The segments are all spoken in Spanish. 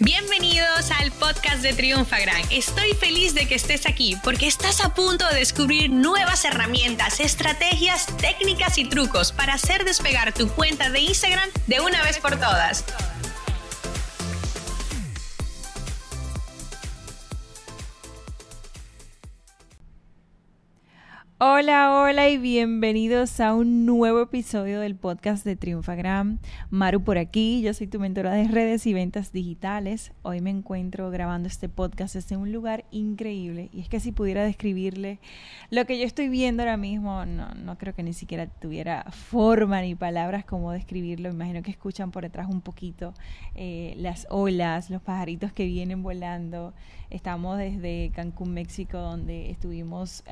Bienvenidos al podcast de Triunfagram. Estoy feliz de que estés aquí porque estás a punto de descubrir nuevas herramientas, estrategias, técnicas y trucos para hacer despegar tu cuenta de Instagram de una vez por todas. Hola, hola y bienvenidos a un nuevo episodio del podcast de Triunfagram. Maru por aquí, yo soy tu mentora de redes y ventas digitales. Hoy me encuentro grabando este podcast desde un lugar increíble y es que si pudiera describirle lo que yo estoy viendo ahora mismo, no, no creo que ni siquiera tuviera forma ni palabras como describirlo. Imagino que escuchan por detrás un poquito eh, las olas, los pajaritos que vienen volando. Estamos desde Cancún, México, donde estuvimos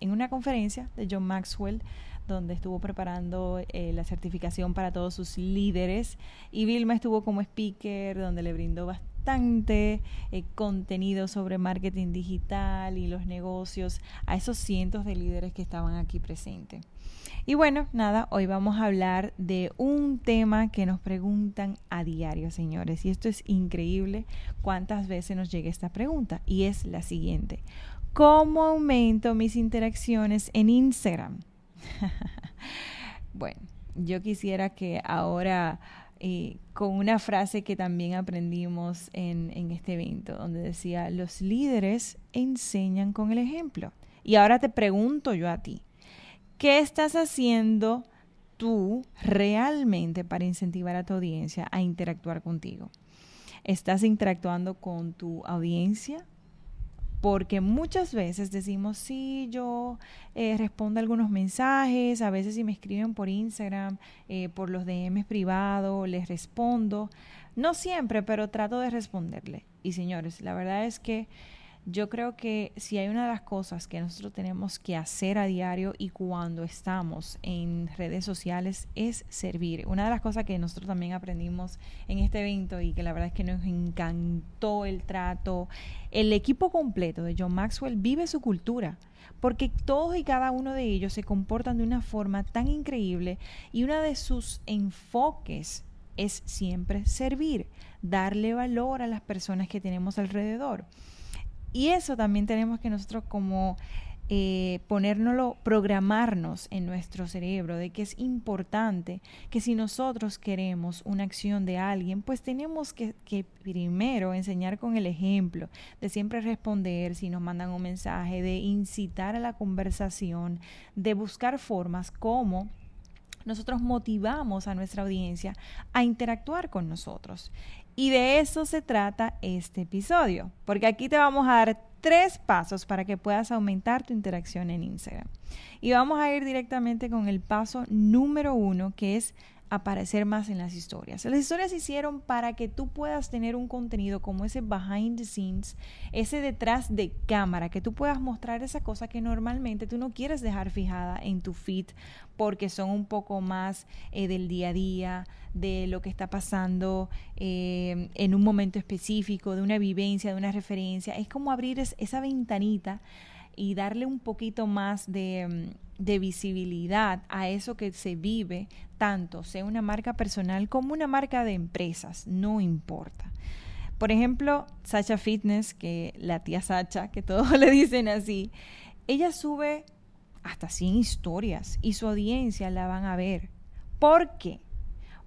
en una conferencia de John Maxwell donde estuvo preparando eh, la certificación para todos sus líderes y Vilma estuvo como speaker donde le brindó bastante eh, contenido sobre marketing digital y los negocios a esos cientos de líderes que estaban aquí presentes. Y bueno, nada, hoy vamos a hablar de un tema que nos preguntan a diario, señores. Y esto es increíble cuántas veces nos llega esta pregunta. Y es la siguiente. ¿Cómo aumento mis interacciones en Instagram? bueno, yo quisiera que ahora... Eh, con una frase que también aprendimos en, en este evento, donde decía, los líderes enseñan con el ejemplo. Y ahora te pregunto yo a ti, ¿Qué estás haciendo tú realmente para incentivar a tu audiencia a interactuar contigo? ¿Estás interactuando con tu audiencia? Porque muchas veces decimos, sí, yo eh, respondo algunos mensajes, a veces si me escriben por Instagram, eh, por los DMs privados, les respondo. No siempre, pero trato de responderle. Y señores, la verdad es que yo creo que si hay una de las cosas que nosotros tenemos que hacer a diario y cuando estamos en redes sociales es servir. Una de las cosas que nosotros también aprendimos en este evento y que la verdad es que nos encantó el trato, el equipo completo de John Maxwell vive su cultura porque todos y cada uno de ellos se comportan de una forma tan increíble y uno de sus enfoques es siempre servir, darle valor a las personas que tenemos alrededor. Y eso también tenemos que nosotros como eh, programarnos en nuestro cerebro de que es importante que si nosotros queremos una acción de alguien, pues tenemos que, que, primero enseñar con el ejemplo, de siempre responder si nos mandan un mensaje, de incitar a la conversación, de buscar formas como nosotros motivamos a nuestra audiencia a interactuar con nosotros. Y de eso se trata este episodio, porque aquí te vamos a dar tres pasos para que puedas aumentar tu interacción en Instagram. Y vamos a ir directamente con el paso número uno, que es aparecer más en las historias. Las historias se hicieron para que tú puedas tener un contenido como ese behind the scenes, ese detrás de cámara, que tú puedas mostrar esa cosa que normalmente tú no quieres dejar fijada en tu feed porque son un poco más eh, del día a día, de lo que está pasando eh, en un momento específico, de una vivencia, de una referencia. Es como abrir esa ventanita y darle un poquito más de, mm, de, visibilidad a eso que se vive, tanto sea una marca personal como una marca de empresas, no importa. Por ejemplo, Sacha Fitness, que la tía Sacha, que todos le dicen así, ella sube hasta 100 historias y su audiencia la van a ver. ¿Por qué?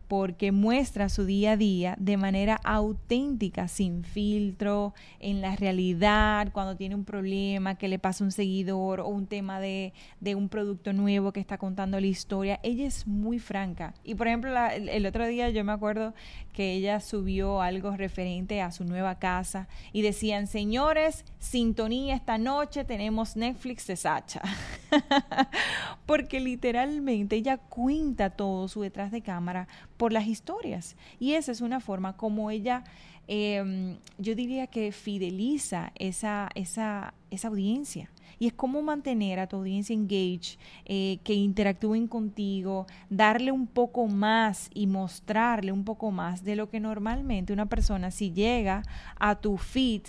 Porque muestra su día a día de manera auténtica, sin filtro, en la realidad, cuando tiene un problema que le pasa un seguidor o un tema de, de un producto nuevo que está contando la historia. Ella es muy franca. Y por ejemplo, el otro día yo me acuerdo que ella subió algo referente a su nueva casa y decían, señores, sintonía esta noche, tenemos Netflix de Sacha. porque literalmente ella cuenta todo su detrás de cámara por las historias. Y esa es una forma como ella, em, yo diría que fideliza esa, esa, esa audiencia. Y es cómo mantener a tu audiencia engaged, eh, que interactúen contigo, darle un poco más y mostrarle un poco más de lo que normalmente una persona si llega a tu feed,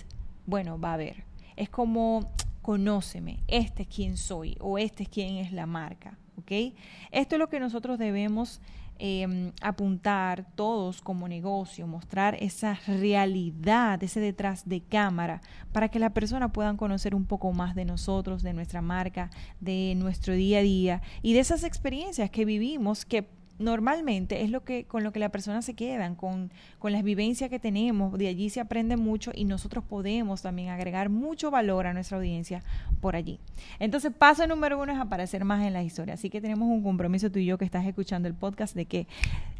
bueno, va a ver. Es como, conóceme, este es quién soy o este es quién es la marca, ¿ok? Esto es lo que nosotros debemos em, apuntar todos como negocio, mostrar esa realidad, ese detrás de cámara, para que la persona puedan conocer un poco más de nosotros, de nuestra marca, de nuestro día a día y de esas experiencias que vivimos que normalmente es lo que con lo que la persona se quedan, con, con las vivencias que tenemos, de allí se aprende mucho y nosotros podemos también agregar mucho valor a nuestra audiencia por allí. Entonces, paso número uno es aparecer más en las historias. Así que tenemos un compromiso tú y yo que estás escuchando el podcast de que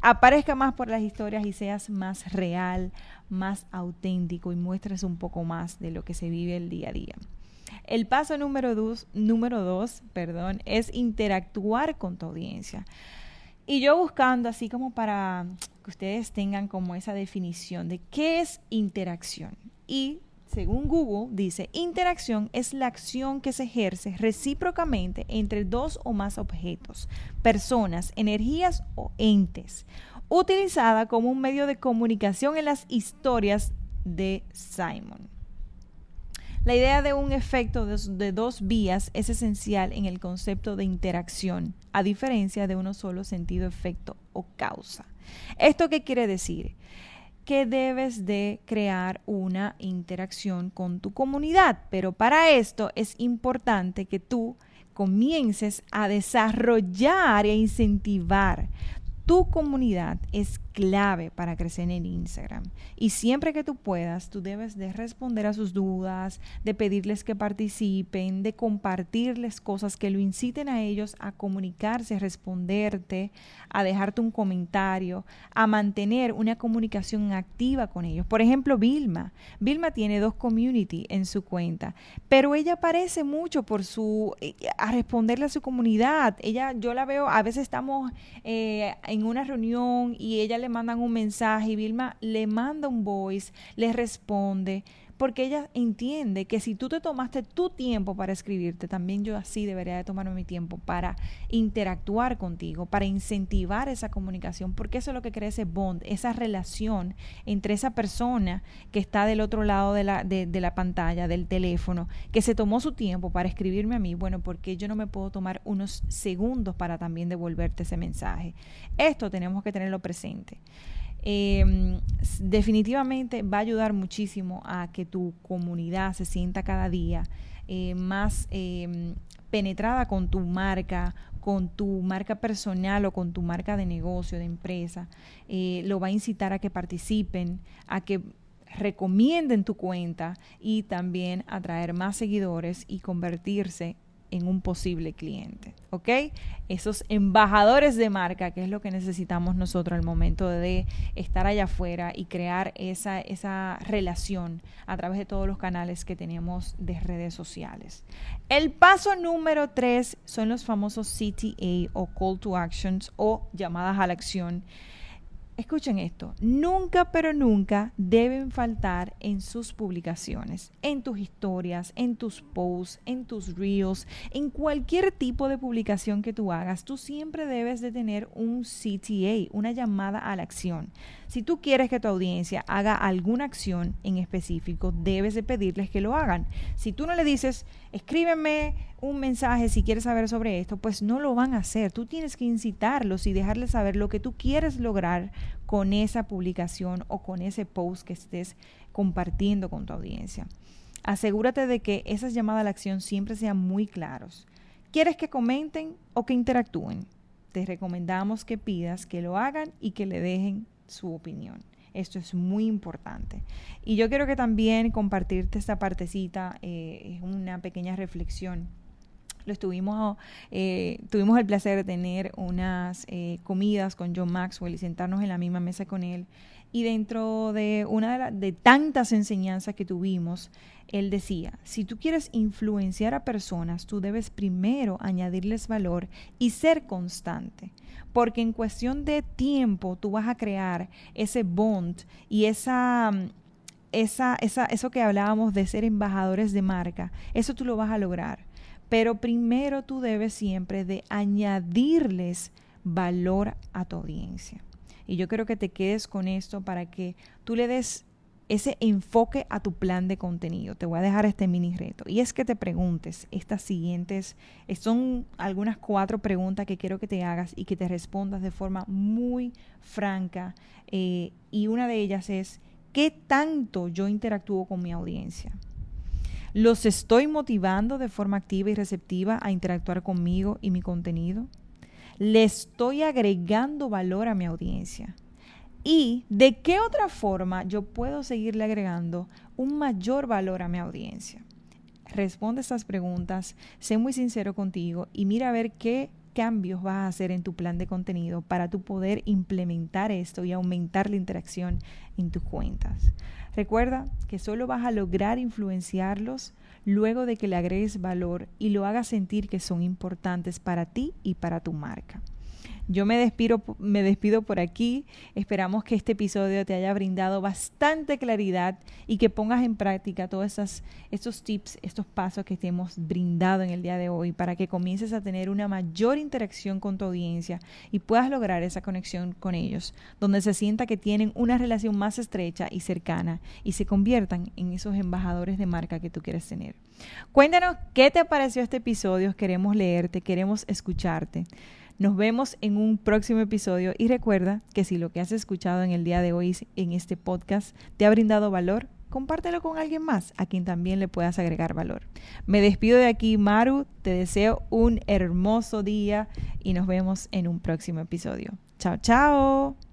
aparezca más por las historias y seas más real, más auténtico y muestres un poco más de lo que se vive el día a día. El paso número dos, número dos perdón, es interactuar con tu audiencia. Y yo buscando así como para que ustedes tengan como esa definición de qué es interacción. Y según Google dice, interacción es la acción que se ejerce recíprocamente entre dos o más objetos, personas, energías o entes, utilizada como un medio de comunicación en las historias de Simon. La idea de un efecto de, dos vías es esencial en el concepto de interacción, a diferencia de uno solo sentido efecto o causa. ¿Esto qué quiere decir? Que debes de crear una interacción con tu comunidad, pero para esto es importante que tú comiences a desarrollar e incentivar tu comunidad es clave para crecer en Instagram. Y siempre que tú puedas, tú debes de responder a sus dudas, de pedirles que participen, de compartirles cosas que lo inciten a ellos a comunicarse, a responderte, a dejarte un comentario, a mantener una comunicación activa con ellos. Por ejemplo, Vilma. Vilma tiene dos community en su cuenta, pero ella aparece mucho por su eh, a responderle a su comunidad. Ella, yo la veo, a veces estamos eh, en una reunión y ella le mandan un mensaje y Vilma le manda un voice, le responde, porque ella entiende que si tú te tomaste tu tiempo para escribirte, también yo así debería de tomarme mi tiempo para interactuar contigo, para incentivar esa comunicación, porque eso es lo que crea ese bond, esa relación entre esa persona que está del otro lado de la, de, de la pantalla, del teléfono, que se tomó su tiempo para escribirme a mí, bueno, porque yo no me puedo tomar unos segundos para también devolverte ese mensaje. Esto tenemos que tenerlo presente. Em, definitivamente va a ayudar muchísimo a que tu comunidad se sienta cada día eh, más em, penetrada con tu marca, con tu marca personal o con tu marca de negocio, de empresa. Eh, lo va a incitar a que participen, a que recomienden tu cuenta y también atraer más seguidores y convertirse en un posible cliente, ¿ok? Esos embajadores de marca, que es lo que necesitamos nosotros al momento de estar allá afuera y crear esa, esa relación a través de todos los canales que tenemos de redes sociales. El paso número tres son los famosos CTA o Call to Actions o llamadas a la acción escuchen esto, nunca pero nunca deben faltar en sus publicaciones, en tus historias, en tus posts, en tus reels, en cualquier tipo de publicación que tú hagas, tú siempre debes de tener un CTA, una llamada a la acción. Si tú quieres que tu audiencia haga alguna acción en específico, debes de pedirles que lo hagan. Si tú no le dices, escríbeme un mensaje si quieres saber sobre esto, pues no lo van a hacer. Tú tienes que incitarlos y dejarles saber lo que tú quieres lograr con esa publicación o con ese post que estés compartiendo con tu audiencia. Asegúrate de que esas llamadas a la acción siempre sean muy claros. ¿Quieres que comenten o que interactúen? Te recomendamos que pidas que lo hagan y que le dejen su opinión. Esto es muy importante. Y yo quiero que también compartirte esta partecita, eh, es una pequeña reflexión. Estuvimos, eh, tuvimos el placer de tener unas eh, comidas con John Maxwell y sentarnos en la misma mesa con él. Y dentro de una de tantas enseñanzas que tuvimos, él decía, si tú quieres influenciar a personas, tú debes primero añadirles valor y ser constante porque en cuestión de tiempo tú vas a crear ese bond y esa, esa, esa, eso que hablábamos de ser embajadores de marca, eso tú lo vas a lograr. Pero primero tú debes siempre de añadirles valor a tu audiencia. Y yo quiero que te quedes con esto para que tú le des ese enfoque a tu plan de contenido. Te voy a dejar este mini reto. Y es que te preguntes estas siguientes, son algunas cuatro preguntas que quiero que te hagas y que te respondas de forma muy franca. Eh, y una de ellas es, ¿qué tanto yo interactúo con mi audiencia? ¿Los estoy motivando de forma activa y receptiva a interactuar conmigo y mi contenido? ¿Le estoy agregando valor a mi audiencia? ¿Y de qué otra forma yo puedo seguirle agregando un mayor valor a mi audiencia? Responde estas preguntas, sé muy sincero contigo y mira a ver qué cambios vas a hacer en tu plan de contenido para tu poder implementar esto y aumentar la interacción en tus cuentas. Recuerda que solo vas a lograr influenciarlos luego de que le agregues valor y lo hagas sentir que son importantes para ti y para tu marca. Yo me despido, me despido por aquí. Esperamos que este episodio te haya brindado bastante claridad y que pongas en práctica todos esas, estos tips, estos pasos que te hemos brindado en el día de hoy para que comiences a tener una mayor interacción con tu audiencia y puedas lograr esa conexión con ellos, donde se sienta que tienen una relación más estrecha y cercana y se conviertan en esos embajadores de marca que tú quieres tener. Cuéntanos qué te pareció este episodio. Queremos leerte, queremos escucharte. Nos vemos en un próximo episodio y recuerda que si lo que has escuchado en el día de hoy en este podcast te ha brindado valor, compártelo con alguien más a quien también le puedas agregar valor. Me despido de aquí, Maru, te deseo un hermoso día y nos vemos en un próximo episodio. Chao, chao.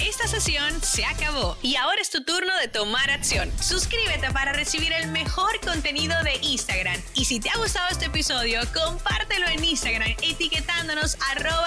Esta sesión se acabó y ahora es tu turno de tomar acción. Suscríbete para recibir el mejor contenido de Instagram. Y si te ha gustado este episodio, compártelo en Instagram etiquetándonos arroba.